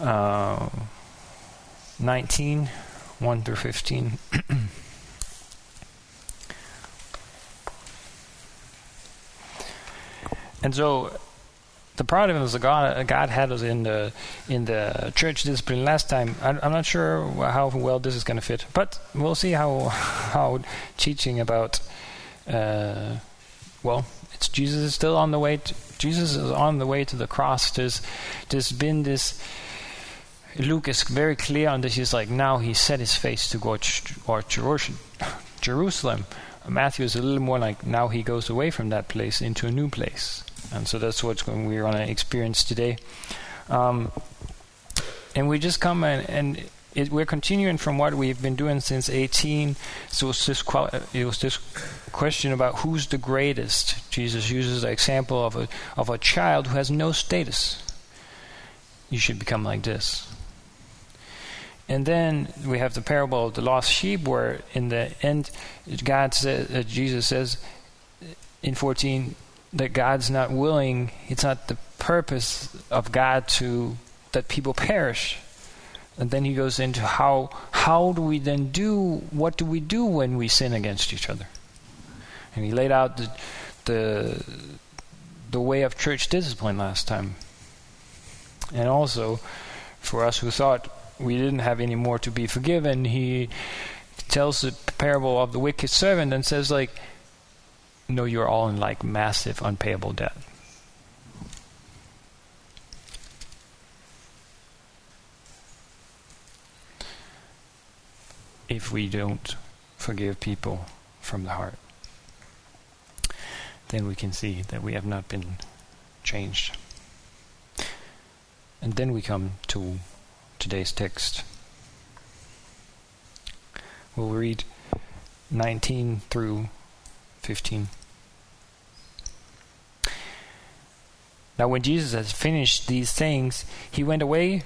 uh, 19, 1 through 15. and so the providence of God, God had us in the in the church discipline last time. I'm, I'm not sure how well this is going to fit, but we'll see how how teaching about uh, well, it's Jesus is still on the way. To, Jesus is on the way to the cross. There's there's been this. Luke is very clear on this. He's like now he set his face to go or Jerusalem. Matthew is a little more like now he goes away from that place into a new place. And so that's what we're going to experience today. Um, and we just come and, and it, we're continuing from what we've been doing since 18. So it was, this it was this question about who's the greatest. Jesus uses the example of a, of a child who has no status. You should become like this. And then we have the parable of the lost sheep, where in the end, God says, uh, Jesus says in 14, that God's not willing, it's not the purpose of God to that people perish. And then he goes into how how do we then do what do we do when we sin against each other? And he laid out the the the way of church discipline last time. And also for us who thought we didn't have any more to be forgiven, he tells the parable of the wicked servant and says like no, you're all in like massive unpayable debt. If we don't forgive people from the heart, then we can see that we have not been changed. And then we come to today's text. We'll read 19 through 15. Now, when Jesus had finished these things, he went away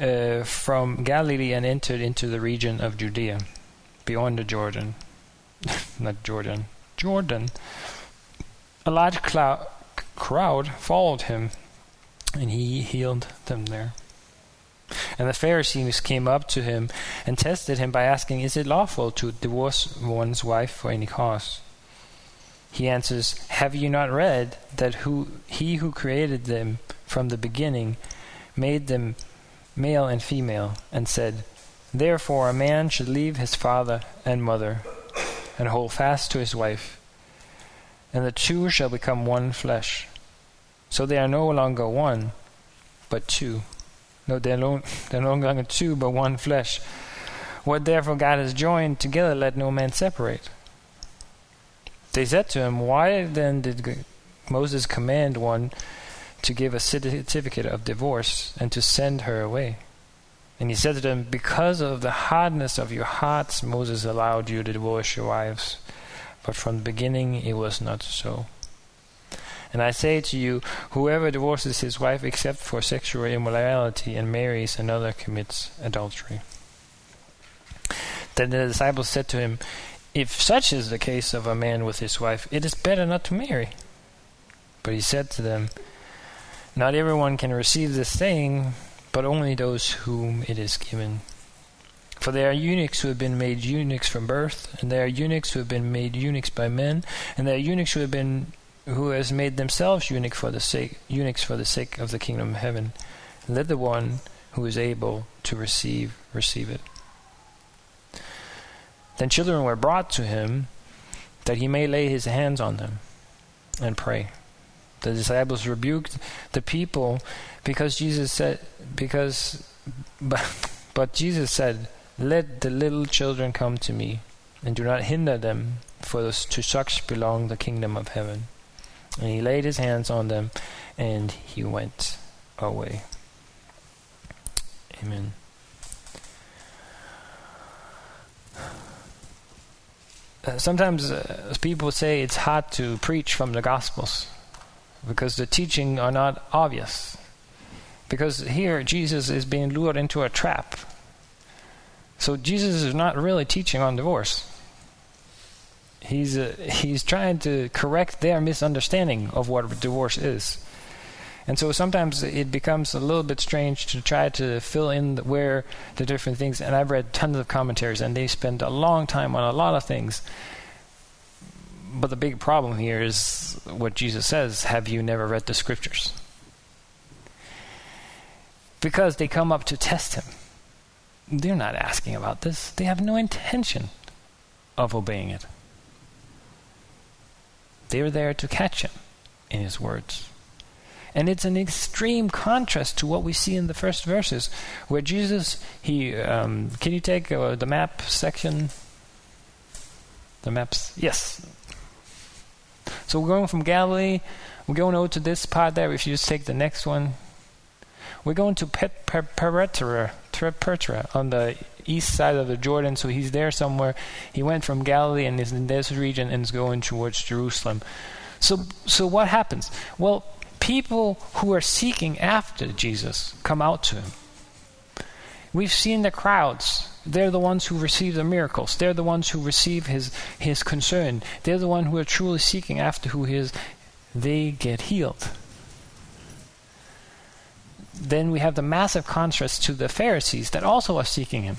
uh, from Galilee and entered into the region of Judea, beyond the Jordan. Not Jordan, Jordan. A large clou- crowd followed him, and he healed them there. And the Pharisees came up to him and tested him by asking, Is it lawful to divorce one's wife for any cause? He answers, Have you not read that who, he who created them from the beginning made them male and female, and said, Therefore a man should leave his father and mother, and hold fast to his wife, and the two shall become one flesh. So they are no longer one, but two. No, they're no, they're no longer two, but one flesh. What therefore God has joined together, let no man separate. They said to him, Why then did Moses command one to give a certificate of divorce and to send her away? And he said to them, Because of the hardness of your hearts, Moses allowed you to divorce your wives. But from the beginning it was not so. And I say to you, whoever divorces his wife except for sexual immorality and marries another commits adultery. Then the disciples said to him, if such is the case of a man with his wife, it is better not to marry. But he said to them, Not everyone can receive this thing, but only those whom it is given. For there are eunuchs who have been made eunuchs from birth, and there are eunuchs who have been made eunuchs by men, and there are eunuchs who have been who has made themselves eunuch for the sake eunuchs for the sake of the kingdom of heaven. Let the one who is able to receive receive it. Then children were brought to him that he may lay his hands on them and pray. The disciples rebuked the people because Jesus said because but, but Jesus said, "Let the little children come to me, and do not hinder them, for to such belong the kingdom of heaven." And he laid his hands on them, and he went away. Amen. Uh, sometimes uh, people say it's hard to preach from the Gospels because the teaching are not obvious. Because here Jesus is being lured into a trap. So Jesus is not really teaching on divorce. He's uh, he's trying to correct their misunderstanding of what divorce is. And so sometimes it becomes a little bit strange to try to fill in the, where the different things. And I've read tons of commentaries, and they spend a long time on a lot of things. But the big problem here is what Jesus says Have you never read the scriptures? Because they come up to test him. They're not asking about this, they have no intention of obeying it. They're there to catch him in his words. And it's an extreme contrast to what we see in the first verses, where Jesus, he, um, can you take uh, the map section? The maps, yes. So we're going from Galilee, we're going over to this part there. If you just take the next one, we're going to Pet, Petra on the east side of the Jordan. So he's there somewhere. He went from Galilee and is in this region and is going towards Jerusalem. So, so what happens? Well, people who are seeking after Jesus come out to him. We've seen the crowds. They're the ones who receive the miracles. They're the ones who receive his, his concern. They're the ones who are truly seeking after who he is. They get healed. Then we have the massive contrast to the Pharisees that also are seeking him.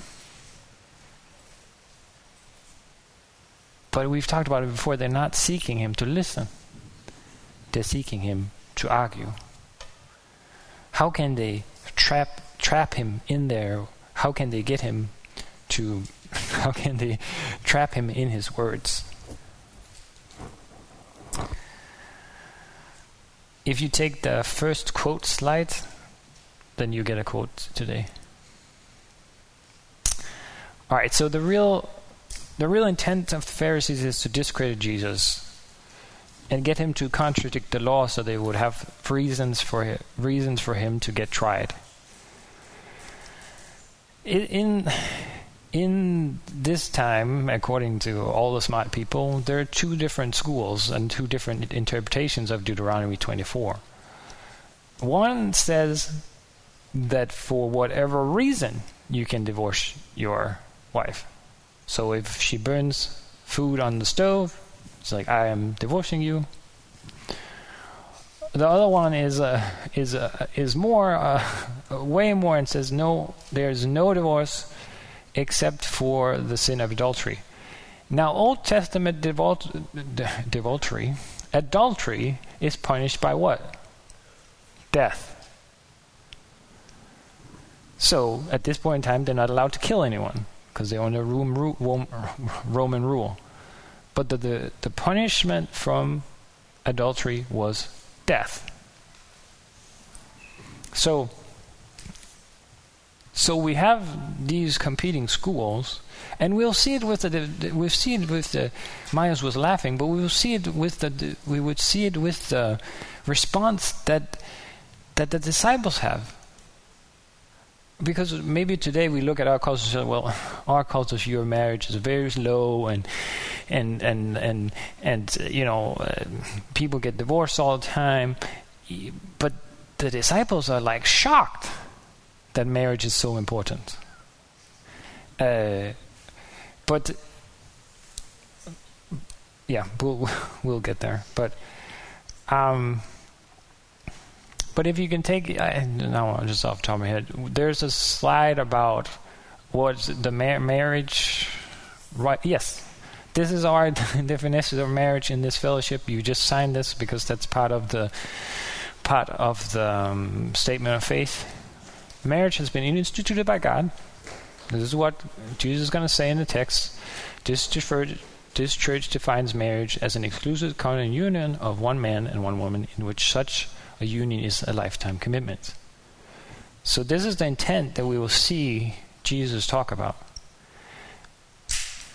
But we've talked about it before. They're not seeking him to listen, they're seeking him to argue. How can they trap trap him in there? How can they get him to how can they trap him in his words? If you take the first quote slide, then you get a quote today. All right, so the real the real intent of the Pharisees is to discredit Jesus and get him to contradict the law so they would have reasons for him, reasons for him to get tried. In in this time, according to all the smart people, there are two different schools and two different interpretations of Deuteronomy 24. One says that for whatever reason you can divorce your wife. So if she burns food on the stove, it's like I am divorcing you. The other one is uh, is uh, is more uh, way more and says no, there's no divorce except for the sin of adultery. Now, Old Testament adultery, adultery is punished by what? Death. So, at this point in time, they're not allowed to kill anyone because they're under Roman rule. But the, the, the punishment from adultery was death. So, so we have these competing schools, and we'll see it with the. We've seen it with the. Myers was laughing, but we will see it with the. We would see it with the response that that the disciples have because maybe today we look at our culture and say, well, our culture your marriage is very low and and and and and you know uh, people get divorced all the time, but the disciples are like shocked that marriage is so important. Uh, but yeah, we'll we'll get there. But um, but if you can take, I, no, just off the top of my head, there's a slide about what's the mar- marriage. Right? Yes, this is our definition of marriage in this fellowship. You just signed this because that's part of the part of the um, statement of faith. Marriage has been instituted by God. This is what Jesus is going to say in the text. This, deferred, this church defines marriage as an exclusive covenant union of one man and one woman in which such a union is a lifetime commitment. So, this is the intent that we will see Jesus talk about.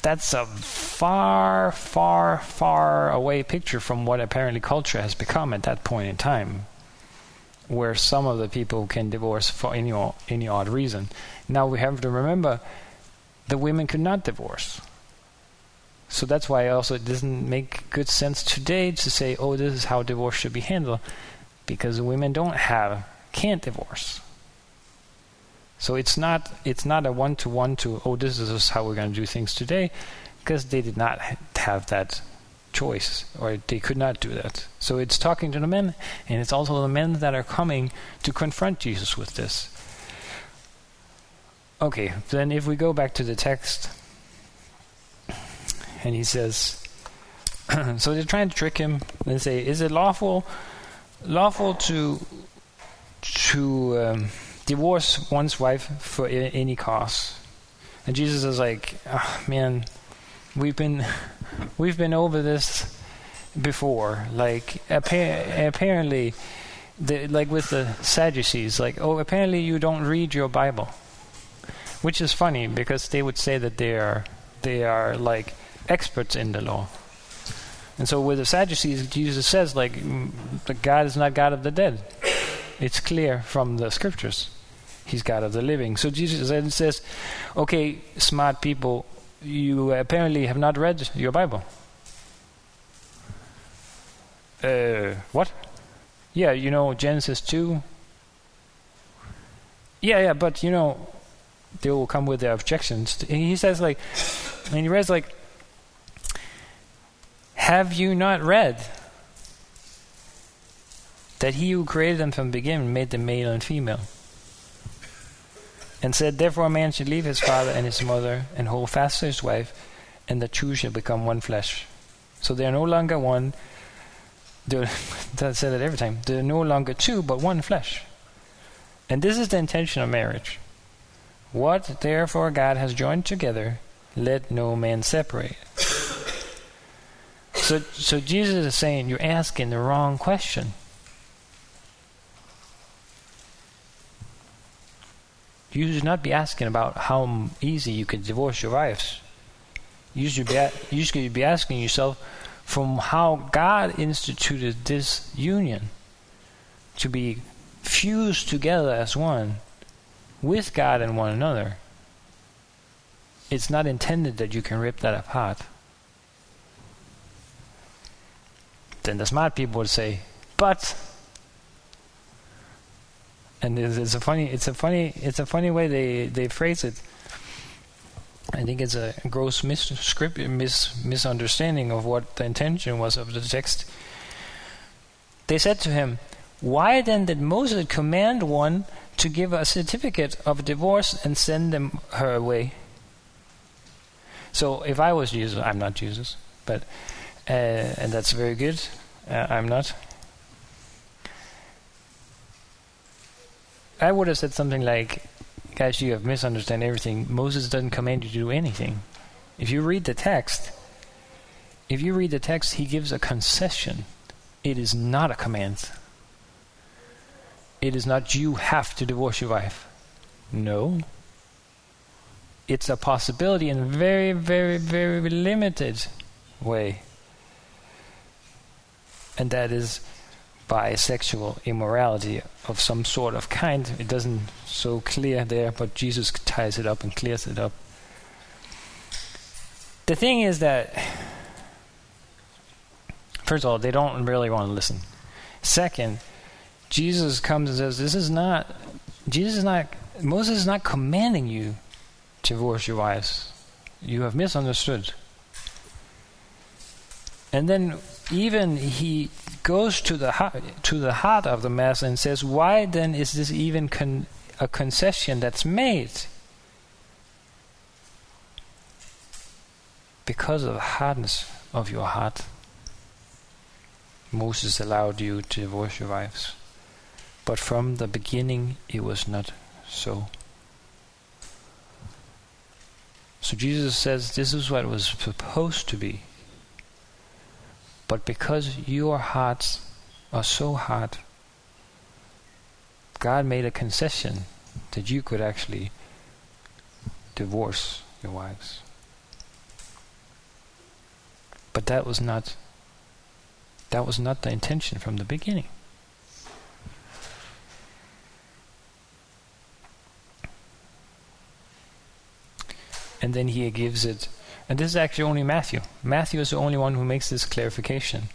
That's a far, far, far away picture from what apparently culture has become at that point in time, where some of the people can divorce for any, any odd reason. Now we have to remember the women could not divorce. So that's why also it doesn't make good sense today to say, oh, this is how divorce should be handled because women don't have can't divorce. So it's not it's not a one to one to oh this is how we're going to do things today because they did not have that choice, or they could not do that. So it's talking to the men, and it's also the men that are coming to confront Jesus with this. Okay, then if we go back to the text, and he says, so they're trying to trick him. They say, "Is it lawful, lawful to to um, divorce one's wife for I- any cause?" And Jesus is like, oh, "Man, we've been we've been over this before. Like appa- apparently, the, like with the Sadducees, like oh, apparently you don't read your Bible." Which is funny because they would say that they are they are like experts in the law. And so with the Sadducees, Jesus says like the God is not God of the dead. It's clear from the scriptures. He's God of the living. So Jesus then says, "Okay, smart people, you apparently have not read your Bible." Uh, what? Yeah, you know Genesis two. Yeah, yeah, but you know they will come with their objections. He says like, and he reads like, "Have you not read that He who created them from the beginning made them male and female?" And said, Therefore a man should leave his father and his mother and hold fast to his wife, and the two shall become one flesh. So they are no longer one. They're, I say that every time. They're no longer two, but one flesh. And this is the intention of marriage. What therefore God has joined together, let no man separate. So, so Jesus is saying you're asking the wrong question. You should not be asking about how easy you can divorce your wives. You should be you should be asking yourself from how God instituted this union to be fused together as one with God and one another. It's not intended that you can rip that apart. Then the smart people would say, but and it's, it's, a funny it's a funny it's a funny way they, they phrase it. I think it's a gross mis- mis- misunderstanding of what the intention was of the text. They said to him, Why then did Moses command one to give a certificate of divorce and send them her away? So if I was Jesus, I'm not Jesus, but uh, and that's very good. Uh, I'm not. I would have said something like, guys, you have misunderstood everything. Moses doesn't command you to do anything. If you read the text, if you read the text, he gives a concession. It is not a command. It is not you have to divorce your wife. No. It's a possibility in a very, very, very limited way. And that is by sexual immorality of some sort of kind. It doesn't so clear there, but Jesus ties it up and clears it up. The thing is that first of all, they don't really want to listen. Second, Jesus comes and says, This is not Jesus is not Moses is not commanding you to divorce your wives. You have misunderstood. And then even he goes to the heart, to the heart of the matter and says, "Why then is this even con- a concession that's made?" Because of the hardness of your heart, Moses allowed you to divorce your wives, but from the beginning it was not so. So Jesus says this is what was supposed to be. But because your hearts are so hard, God made a concession that you could actually divorce your wives. But that was not that was not the intention from the beginning. And then he gives it and this is actually only Matthew. Matthew is the only one who makes this clarification.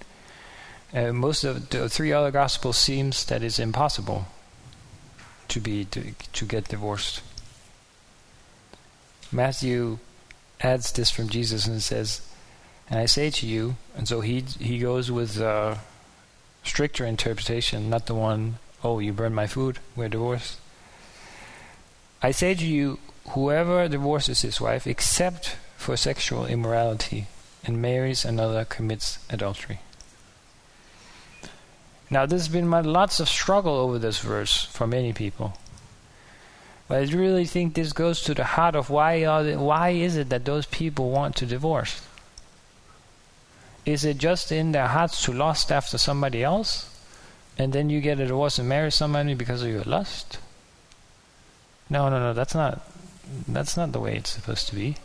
Uh, most of the three other gospels seems that it's impossible to be to, to get divorced. Matthew adds this from Jesus and says, And I say to you, and so he he goes with uh, stricter interpretation, not the one, oh, you burned my food, we're divorced. I say to you, whoever divorces his wife, except for sexual immorality, and marries another, commits adultery. Now, there's been lots of struggle over this verse for many people. But I really think this goes to the heart of why they, why is it that those people want to divorce? Is it just in their hearts to lust after somebody else? And then you get a divorce and marry somebody because of your lust? No, no, no, that's not that's not the way it's supposed to be.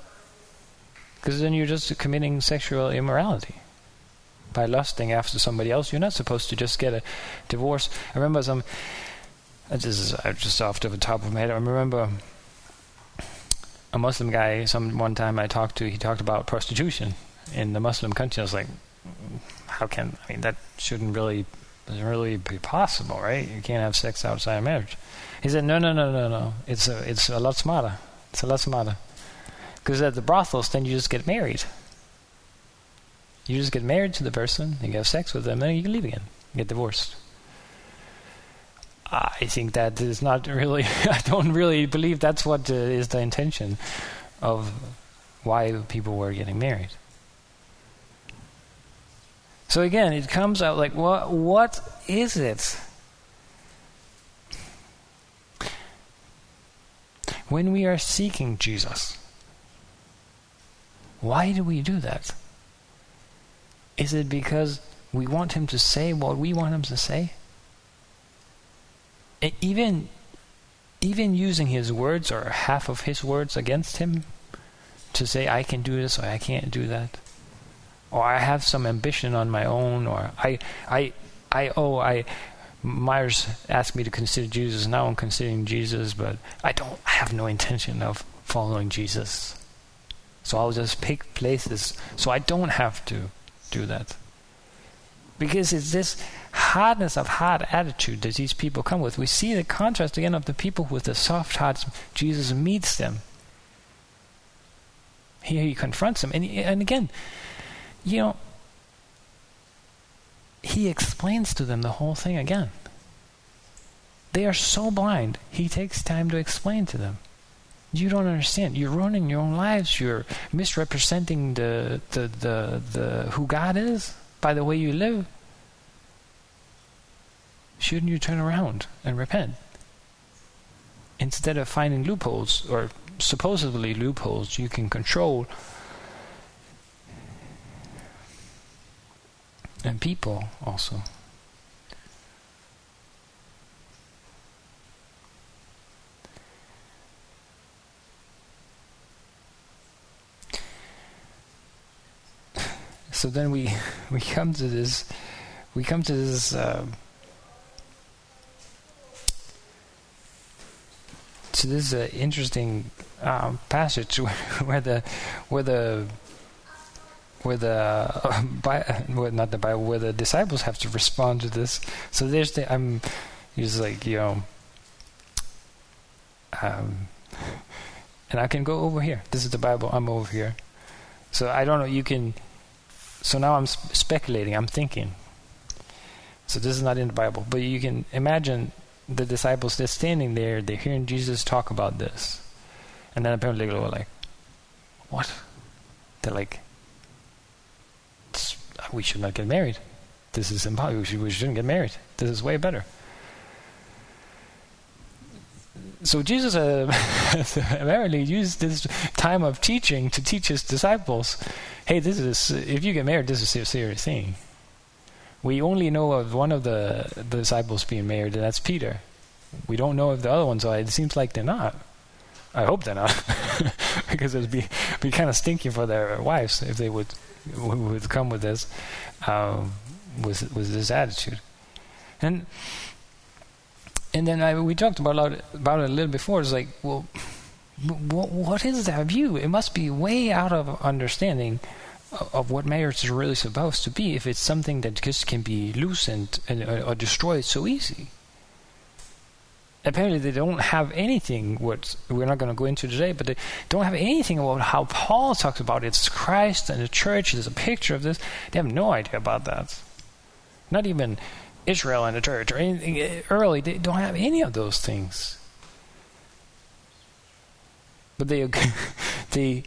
Because then you're just committing sexual immorality by lusting after somebody else. You're not supposed to just get a divorce. I remember some. Uh, this is uh, just off the top of my head. I remember a Muslim guy. Some one time I talked to. He talked about prostitution in the Muslim country. I was like, mm, how can I mean that shouldn't really really be possible, right? You can't have sex outside of marriage. He said, no, no, no, no, no. It's a, it's a lot smarter. It's a lot smarter. Because at the brothels, then you just get married. You just get married to the person, you have sex with them, and you leave again, get divorced. I think that is not really. I don't really believe that's what uh, is the intention of why people were getting married. So again, it comes out like what what is it? When we are seeking Jesus, why do we do that? Is it because we want him to say what we want him to say? Even even using his words or half of his words against him to say I can do this or I can't do that or I have some ambition on my own, or I, I, I, oh, I, Myers asked me to consider Jesus. Now I'm considering Jesus, but I don't I have no intention of following Jesus. So I'll just pick places so I don't have to do that. Because it's this hardness of heart attitude that these people come with. We see the contrast again of the people with the soft hearts. Jesus meets them. Here he confronts them. And, and again, you know, he explains to them the whole thing again. They are so blind, he takes time to explain to them. You don't understand. You're ruining your own lives. You're misrepresenting the, the, the, the who God is by the way you live. Shouldn't you turn around and repent? Instead of finding loopholes, or supposedly loopholes, you can control and people also. So then we we come to this we come to this uh, to this is uh, interesting uh, passage where, the where the where the uh, well, not the Bible, where the disciples have to respond to this. So there's the I'm, he's like you know, um, and I can go over here. This is the Bible. I'm over here. So I don't know. You can. So now I'm sp- speculating. I'm thinking. So this is not in the Bible, but you can imagine the disciples. They're standing there. They're hearing Jesus talk about this, and then apparently they were like, "What?" They're like, we should not get married. This is impossible. We, should, we shouldn't get married. This is way better. So Jesus uh, apparently used this time of teaching to teach his disciples, hey, this is if you get married, this is a serious thing. We only know of one of the, the disciples being married, and that's Peter. We don't know if the other ones are. It seems like they're not. I hope they're not, because it'd be be kind of stinky for their wives if they would would come with this, um, with with this attitude, and and then I, we talked about about it a little before. It's like, well, what what is that view? It must be way out of understanding of what marriage is really supposed to be if it's something that just can be loosened and or, uh, or destroyed so easy. apparently they don't have anything what we're not going to go into today but they don't have anything about how paul talks about it's christ and the church there's a picture of this they have no idea about that not even israel and the church or anything early they don't have any of those things. But they they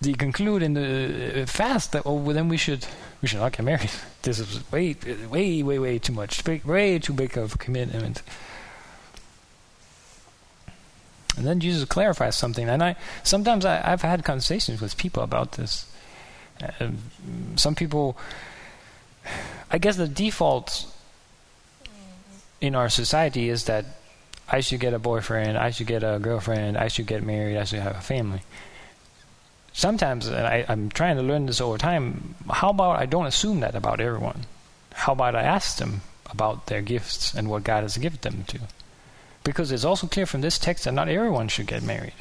they conclude in the fast that oh well, then we should we should not get married. This is way way way way too much way too big of a commitment. And then Jesus clarifies something, and I sometimes I, have had conversations with people about this. Uh, some people, I guess, the default in our society is that I should get a boyfriend, I should get a girlfriend, I should get married, I should have a family. Sometimes, and I, I'm trying to learn this over time. How about I don't assume that about everyone? How about I ask them about their gifts and what God has given them to? Because it's also clear from this text that not everyone should get married.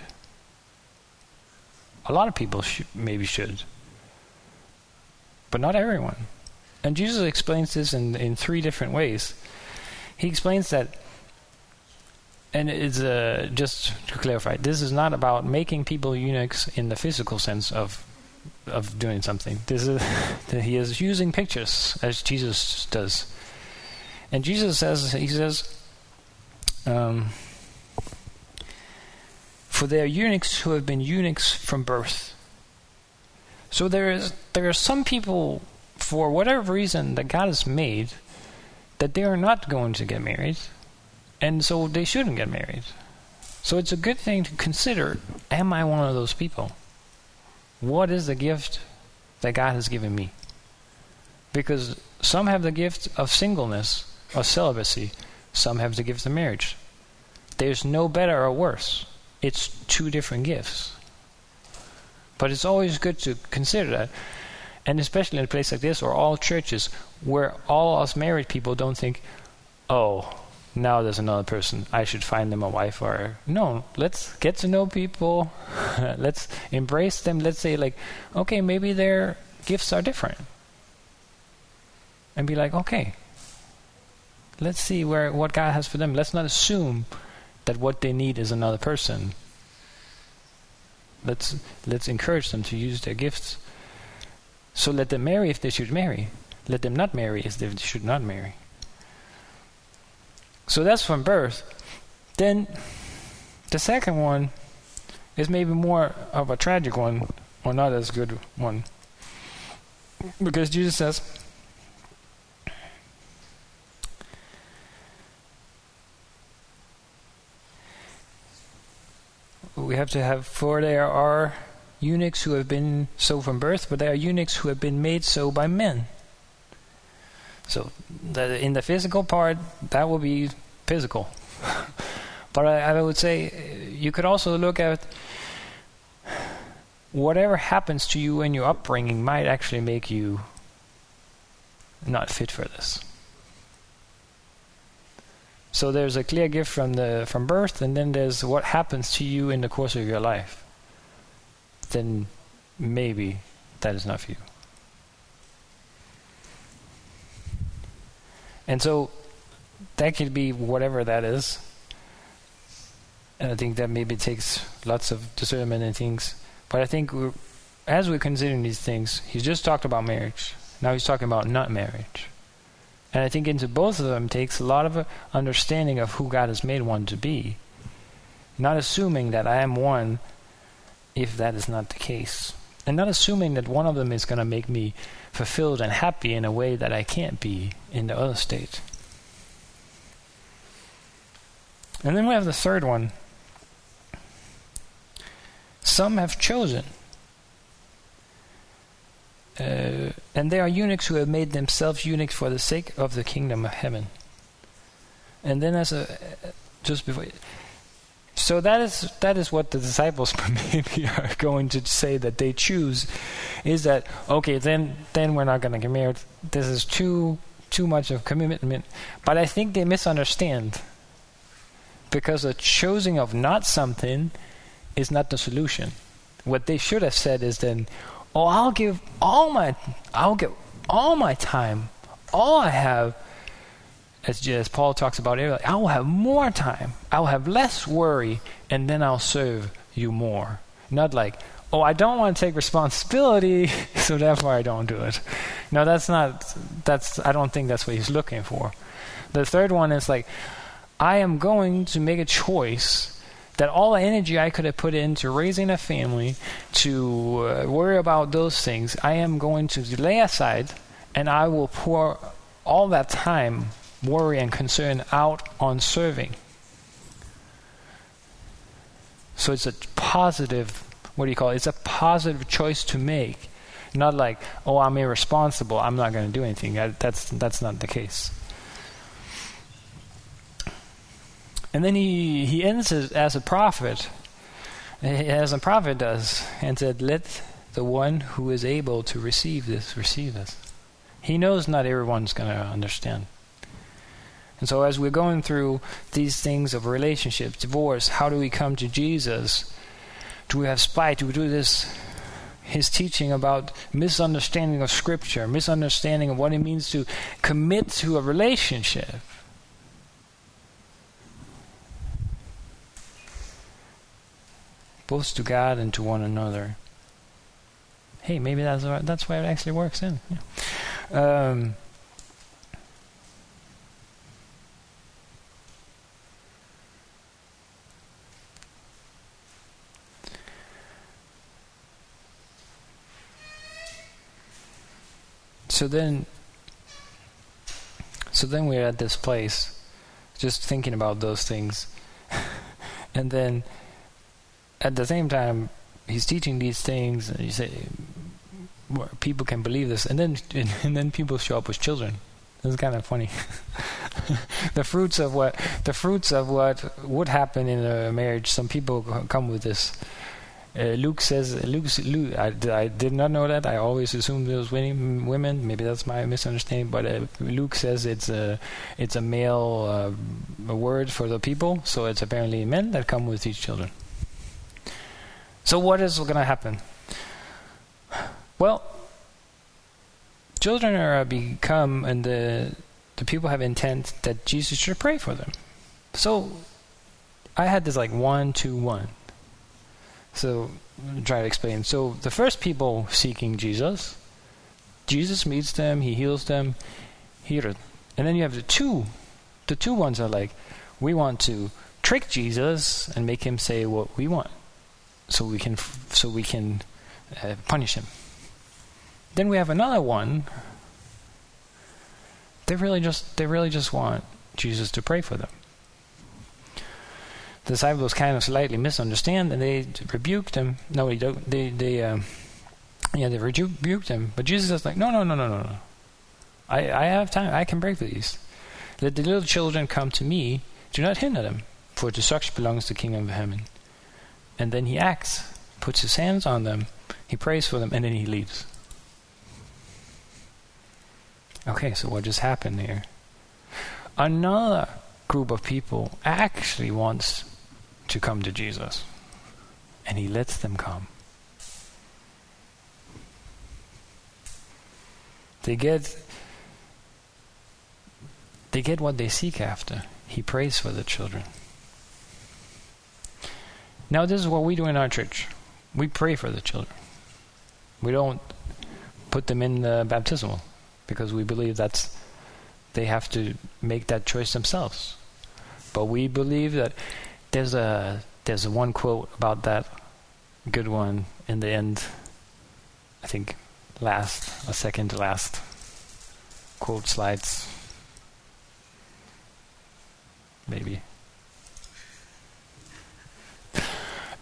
A lot of people maybe should, but not everyone. And Jesus explains this in, in three different ways. He explains that, and it's uh, just to clarify, this is not about making people eunuchs in the physical sense of of doing something. This is he is using pictures as Jesus does, and Jesus says he says um, for they are eunuchs who have been eunuchs from birth. So there is there are some people, for whatever reason that God has made, that they are not going to get married, and so they shouldn't get married. So it's a good thing to consider: Am I one of those people? What is the gift that God has given me? Because some have the gift of singleness, of celibacy, some have the gift of marriage. There's no better or worse. It's two different gifts. But it's always good to consider that. And especially in a place like this or all churches where all us married people don't think, oh, now there's another person. I should find them a wife or no. Let's get to know people. let's embrace them. Let's say like, okay, maybe their gifts are different, and be like, okay, let's see where what God has for them. Let's not assume that what they need is another person. Let's let's encourage them to use their gifts. So let them marry if they should marry. Let them not marry if they should not marry. So that's from birth. Then the second one is maybe more of a tragic one or not as good one. Because Jesus says, we have to have, for there are eunuchs who have been so from birth, but there are eunuchs who have been made so by men. So, the, in the physical part, that will be physical. but I, I would say uh, you could also look at whatever happens to you in your upbringing might actually make you not fit for this. So there's a clear gift from the from birth, and then there's what happens to you in the course of your life. Then maybe that is not for you. And so that could be whatever that is. And I think that maybe takes lots of discernment and things. But I think we're, as we're considering these things, he's just talked about marriage. Now he's talking about not marriage. And I think into both of them takes a lot of understanding of who God has made one to be. Not assuming that I am one if that is not the case. And not assuming that one of them is going to make me fulfilled and happy in a way that I can't be in the other state. And then we have the third one. Some have chosen uh, and there are eunuchs who have made themselves eunuchs for the sake of the kingdom of heaven. And then, as a just before, so that is that is what the disciples maybe are going to say that they choose, is that okay? Then then we're not going to get married. This is too too much of commitment. But I think they misunderstand because the choosing of not something is not the solution. What they should have said is then, oh, I'll give all my, I'll give all my time, all I have as, as Paul talks about it, I will have more time, I will have less worry, and then I'll serve you more. Not like, oh, I don't want to take responsibility, so therefore I don't do it. No, that's not, that's, I don't think that's what he's looking for. The third one is like, I am going to make a choice that all the energy I could have put into raising a family, to uh, worry about those things, I am going to lay aside and I will pour all that time, worry, and concern out on serving. So it's a positive, what do you call it? It's a positive choice to make. Not like, oh, I'm irresponsible, I'm not going to do anything. I, that's, that's not the case. And then he, he ends as, as a prophet, as a prophet does, and said, Let the one who is able to receive this receive this. He knows not everyone's going to understand. And so, as we're going through these things of relationships, divorce, how do we come to Jesus? Do we have spite? Do we do this? His teaching about misunderstanding of Scripture, misunderstanding of what it means to commit to a relationship. Both to God and to one another. Hey, maybe that's that's why it actually works in. Yeah. Um, so then so then we're at this place just thinking about those things. And then at the same time he's teaching these things and you say people can believe this. And then and then people show up with children. Is kind of funny. The fruits of what the fruits of what would happen in a marriage some people come with this uh, Luke says, Luke, Luke I, did not know that. I always assumed it was women. Maybe that's my misunderstanding. But uh, Luke says it's a it's a male uh, word for the people, so it's apparently men that come with these children. So what is going to happen? Well, children are become, and the the people have intent that Jesus should pray for them. So I had this like one, two, one so, try to explain. So, the first people seeking Jesus, Jesus meets them, he heals them, healed. And then you have the two. The two ones are like, we want to trick Jesus and make him say what we want, so we can, so we can uh, punish him. Then we have another one. They really just, they really just want Jesus to pray for them the disciples kind of slightly misunderstand and they rebuked him. No, they don't. They they um, yeah they rebuked him. But Jesus is like, no, no, no, no, no, no. I I have time. I can break these. Let the little children come to me. Do not hinder them, for to such belongs the kingdom of heaven. And then he acts, puts his hands on them, he prays for them, and then he leaves. Okay, so what just happened here? Another group of people actually wants to come to Jesus. And he lets them come. They get they get what they seek after. He prays for the children. Now this is what we do in our church. We pray for the children. We don't put them in the baptismal because we believe that's they have to make that choice themselves. But we believe that there's a there's one quote about that good one in the end. I think last a second last quote slides. Maybe.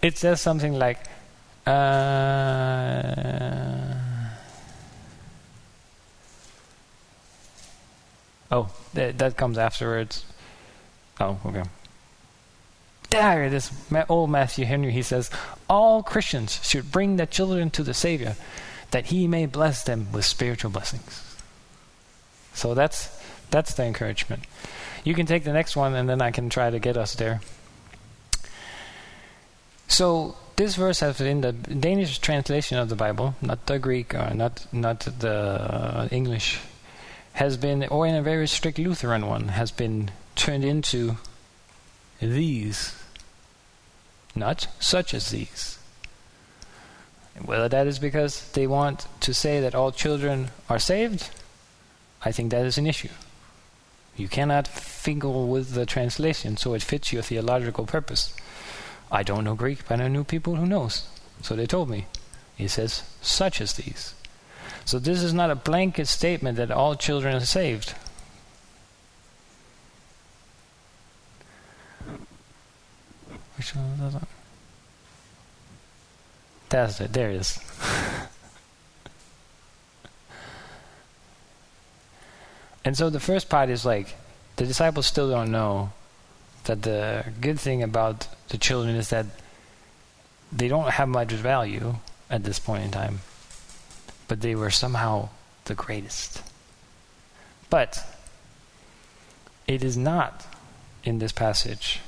It says something like uh, Oh, th- that comes afterwards. Oh, okay there, this old Matthew Henry, he says, all Christians should bring their children to the Savior that he may bless them with spiritual blessings. So that's that's the encouragement. You can take the next one and then I can try to get us there. So this verse has in the Danish translation of the Bible, not the Greek or not not the English, has been, or in a very strict Lutheran one, has been turned into these, not such as these. Whether that is because they want to say that all children are saved, I think that is an issue. You cannot fiddle with the translation so it fits your theological purpose. I don't know Greek, but I know people who knows. So they told me. He says, such as these. So this is not a blanket statement that all children are saved. That's it. There it is. and so the first part is like the disciples still don't know that the good thing about the children is that they don't have much value at this point in time, but they were somehow the greatest. But it is not in this passage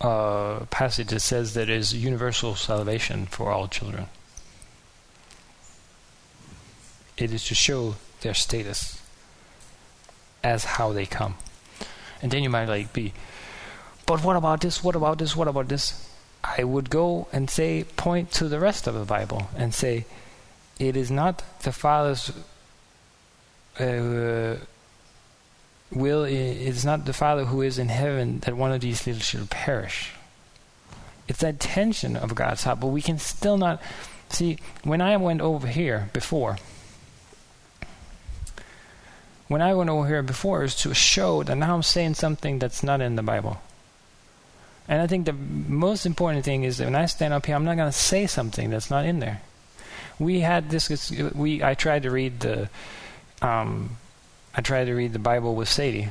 a passage that says that is universal salvation for all children. It is to show their status as how they come. And then you might like be, but what about this? What about this? What about this? I would go and say, point to the rest of the Bible and say, it is not the Father's uh, will. It is not the Father who is in heaven that one of these little should perish. It's that tension of God's heart, but we can still not see. When I went over here before, when I went over here before, is to show that now I'm saying something that's not in the Bible. And I think the most important thing is that when I stand up here, I'm not going to say something that's not in there. We had this. We I tried to read the. Um, I tried to read the Bible with Sadie.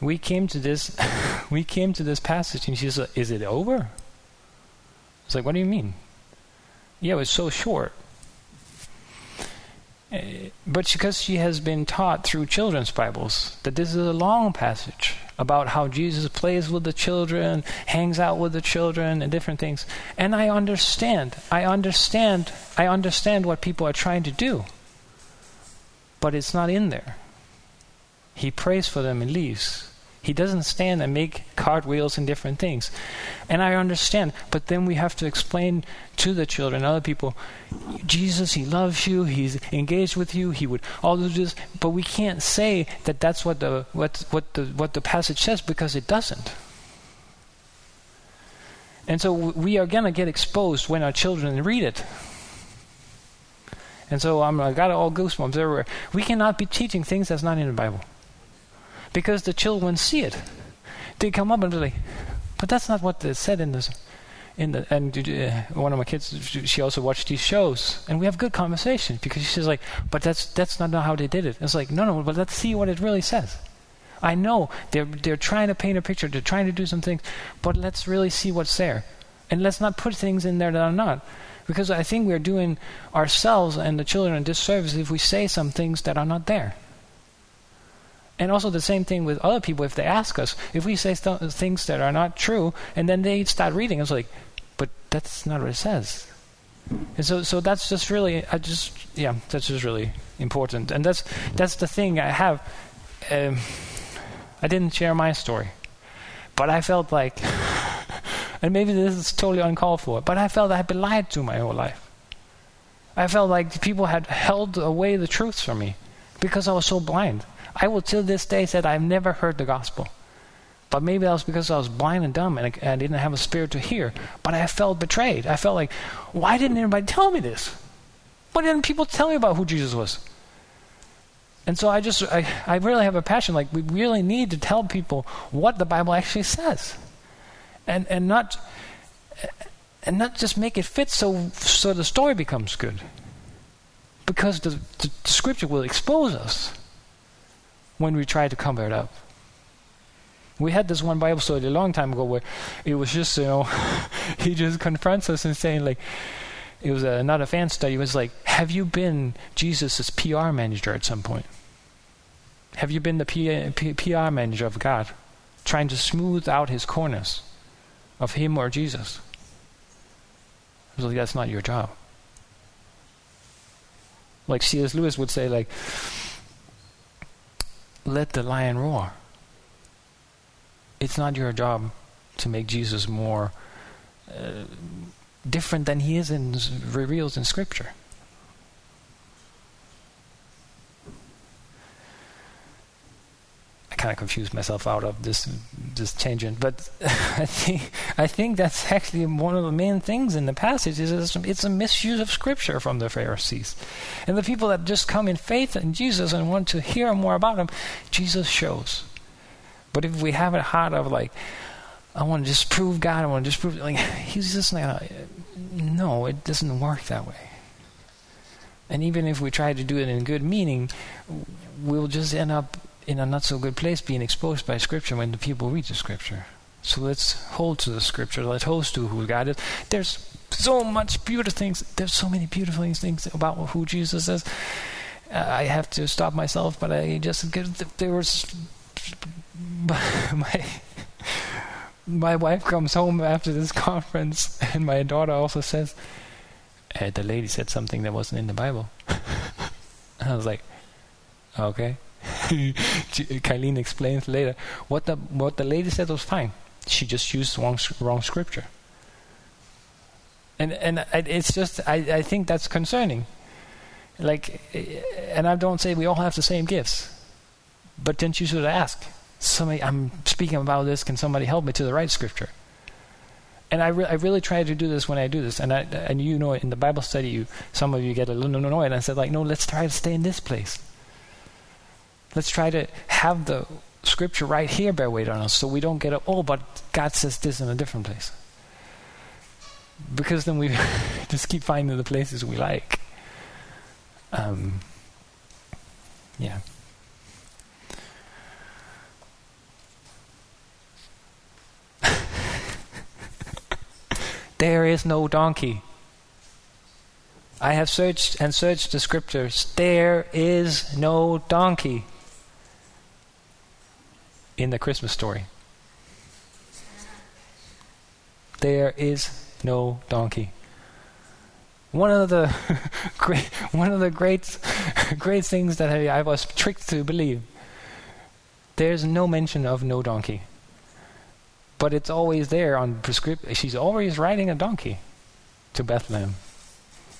We came to this. we came to this passage, and she's like, "Is it over?" I was like, "What do you mean?" Yeah, it was so short. Uh, but because she has been taught through children's Bibles that this is a long passage about how Jesus plays with the children, hangs out with the children, and different things. And I understand. I understand. I understand what people are trying to do. But it's not in there. He prays for them and leaves. He doesn't stand and make cartwheels and different things. And I understand, but then we have to explain to the children, other people, Jesus, He loves you, He's engaged with you, He would all do this, but we can't say that that's what the what what the what the passage says because it doesn't. And so we are gonna get exposed when our children read it. And so I'm, got all goosebumps everywhere. We cannot be teaching things that's not in the Bible because the children see it. They come up and be like, but that's not what they said in this. In the, and uh, one of my kids, she also watched these shows, and we have good conversation because she's like, "But that's that's not how they did it." It's like, no, no, but let's see what it really says. I know they're they're trying to paint a picture, they're trying to do some things, but let's really see what's there, and let's not put things in there that are not, because I think we're doing ourselves and the children a disservice if we say some things that are not there. And also the same thing with other people if they ask us. If we say th- things that are not true, and then they start reading, it's like, but that's not what it says. And so, so that's just really, I just, yeah, that's just really important. And that's that's the thing I have. Um, I didn't share my story, but I felt like, and maybe this is totally uncalled for, but I felt I had been lied to my whole life. I felt like people had held away the truths from me because I was so blind. I will till this day say that I've never heard the gospel. But maybe that was because I was blind and dumb and I didn't have a spirit to hear. But I felt betrayed. I felt like, why didn't anybody tell me this? Why didn't people tell me about who Jesus was? And so I just, I, I really have a passion. Like, we really need to tell people what the Bible actually says. And, and not, and not just make it fit so, so the story becomes good. Because the, the, the scripture will expose us when we try to cover it up. We had this one Bible study a long time ago where it was just, you know, he just confronts us and saying, like, it was a, not a fan study. It was like, have you been Jesus' PR manager at some point? Have you been the P- P- PR manager of God, trying to smooth out his corners of him or Jesus? I was like, that's not your job. Like C.S. Lewis would say, like, let the lion roar. It's not your job to make Jesus more uh, different than he is in reveals in Scripture. Kind of confused myself out of this this tangent, but I think I think that's actually one of the main things in the passage is it's, a misuse of Scripture from the Pharisees, and the people that just come in faith in Jesus and want to hear more about Him, Jesus shows. But if we have a heart of like, I want to just prove God, I want to just prove like He's just not. No, it doesn't work that way. And even if we try to do it in good meaning, we'll just end up in a not so good place being exposed by Scripture when the people read the Scripture. So let's hold to the Scripture. Let's hold to who God is. There's so much beautiful things. There's so many beautiful things about who Jesus is. Uh, I have to stop myself, but I just get there was my my wife comes home after this conference, and my daughter also says, uh, "The lady said something that wasn't in the Bible." I was like, "Okay." Kylene explains later what the what the lady said was fine. She just used wrong wrong scripture. And and it's just I I think that's concerning. Like, eh, and I don't say we all have the same gifts, but then you should ask somebody. I'm speaking about this. Can somebody help me to the right scripture? and I, re- I really try to do this when I do this. And I, and you know, in the Bible study, you some of you get a little annoyed. And I said, like, no, let's try to stay in this place. Let's try to have the scripture right here bear weight on us so we don't get a, oh, but God says this in a different place. Because then we just keep finding the places we like. Um, yeah. there is no donkey. I have searched and searched the scriptures. There is no donkey in the Christmas story. There is no donkey. One of the great, one of the great, great things that I, I was tricked to believe. There's no mention of no donkey, but it's always there on prescript. She's always riding a donkey to Bethlehem,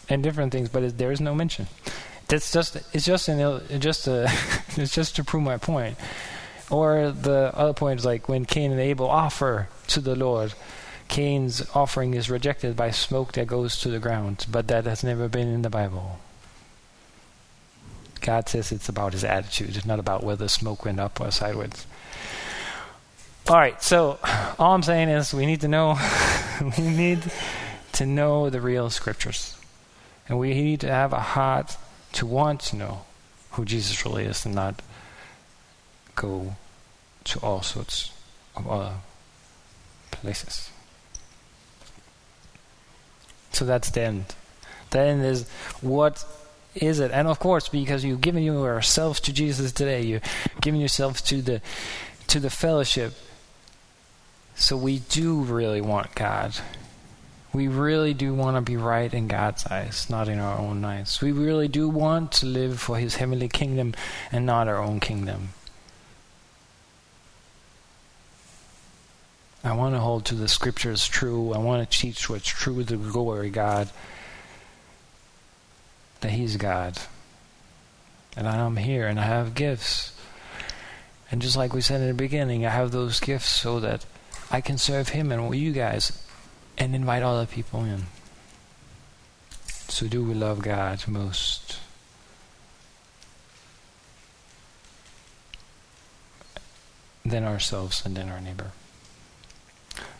and different things, but there is no mention. That's just it's just an just a it's just to prove my point. Or the other point is like when Cain and Abel offer to the Lord, Cain's offering is rejected by smoke that goes to the ground, but that has never been in the Bible. God says it's about his attitude, it's not about whether smoke went up or sideways. All right, so all I'm saying is we need to know we need to know the real scriptures. And we need to have a heart to want to know who Jesus really is and not go to all sorts of other places. So that's the end. The end is what is it? And of course, because you've given yourself to Jesus today, you're giving yourself to the to the fellowship. So we do really want God. We really do want to be right in God's eyes, not in our own eyes. We really do want to live for His heavenly kingdom and not our own kingdom. I want to hold to the scriptures true. I want to teach what's true to glory God. That He's God. And I'm here and I have gifts. And just like we said in the beginning, I have those gifts so that I can serve Him and you guys and invite other people in. So, do we love God most? Than ourselves and then our neighbor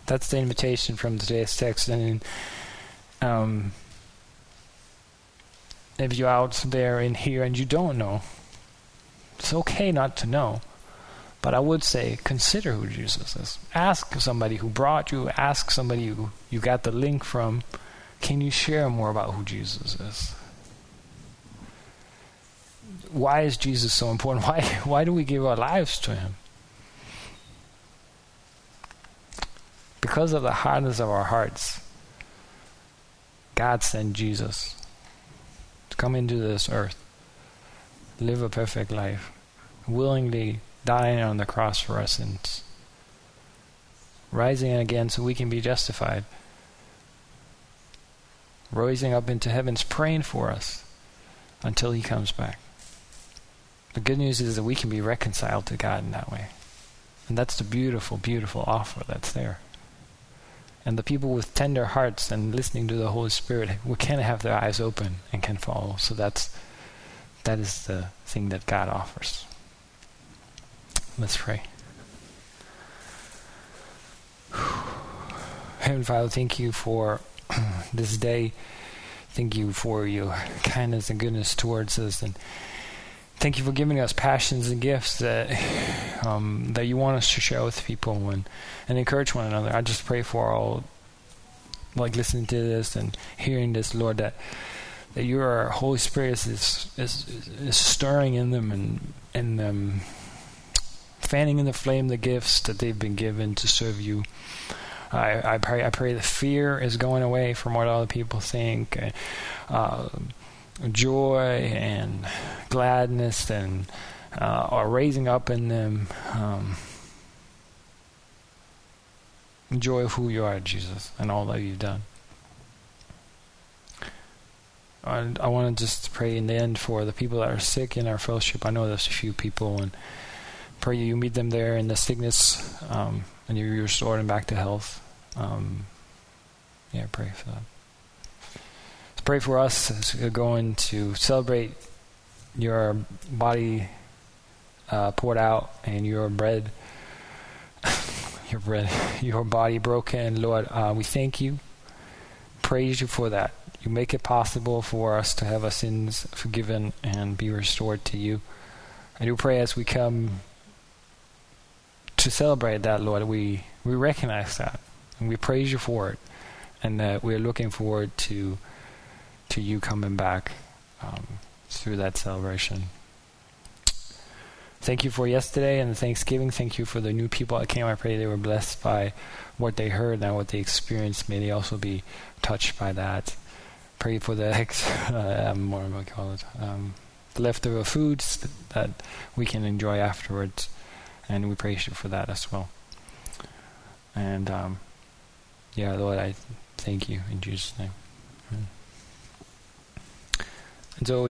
that's the invitation from today's text. And um, if you're out there in here and you don't know, it's okay not to know. But I would say consider who Jesus is. Ask somebody who brought you, ask somebody who you got the link from. Can you share more about who Jesus is? Why is Jesus so important? Why, why do we give our lives to him? Because of the hardness of our hearts, God sent Jesus to come into this earth, live a perfect life, willingly dying on the cross for our sins, rising again so we can be justified, rising up into heavens, praying for us until He comes back. The good news is that we can be reconciled to God in that way. And that's the beautiful, beautiful offer that's there. And the people with tender hearts and listening to the Holy Spirit we can have their eyes open and can follow. So that's that is the thing that God offers. Let's pray. Heavenly Father, thank you for this day. Thank you for your kindness and goodness towards us and thank you for giving us passions and gifts that um, that you want us to share with people and, and encourage one another. I just pray for all, like listening to this and hearing this, Lord, that that your Holy Spirit is is, is stirring in them and and um, fanning in the flame the gifts that they've been given to serve you. I, I pray I pray the fear is going away from what other people think. Uh, joy and gladness and uh, are raising up in them um, joy of who you are, Jesus, and all that you've done. I, I want to just pray in the end for the people that are sick in our fellowship. I know there's a few people, and pray you meet them there in the sickness, um, and you restore them back to health. Um, yeah, pray for that pray for us as we're going to celebrate your body uh, poured out and your bread, your bread, your body broken. Lord, uh, we thank you, praise you for that. You make it possible for us to have our sins forgiven and be restored to you. I do pray as we come to celebrate that, Lord, we, we recognize that and we praise you for it, and that we're looking forward to to you coming back um, through that celebration. Thank you for yesterday and the Thanksgiving. Thank you for the new people that came. I pray they were blessed by what they heard and what they experienced. May they also be touched by that. Pray for the ex, uh, um, what call it? Um, leftover foods that, that we can enjoy afterwards, and we praise you for that as well. And um, yeah, Lord, I thank you in Jesus' name. So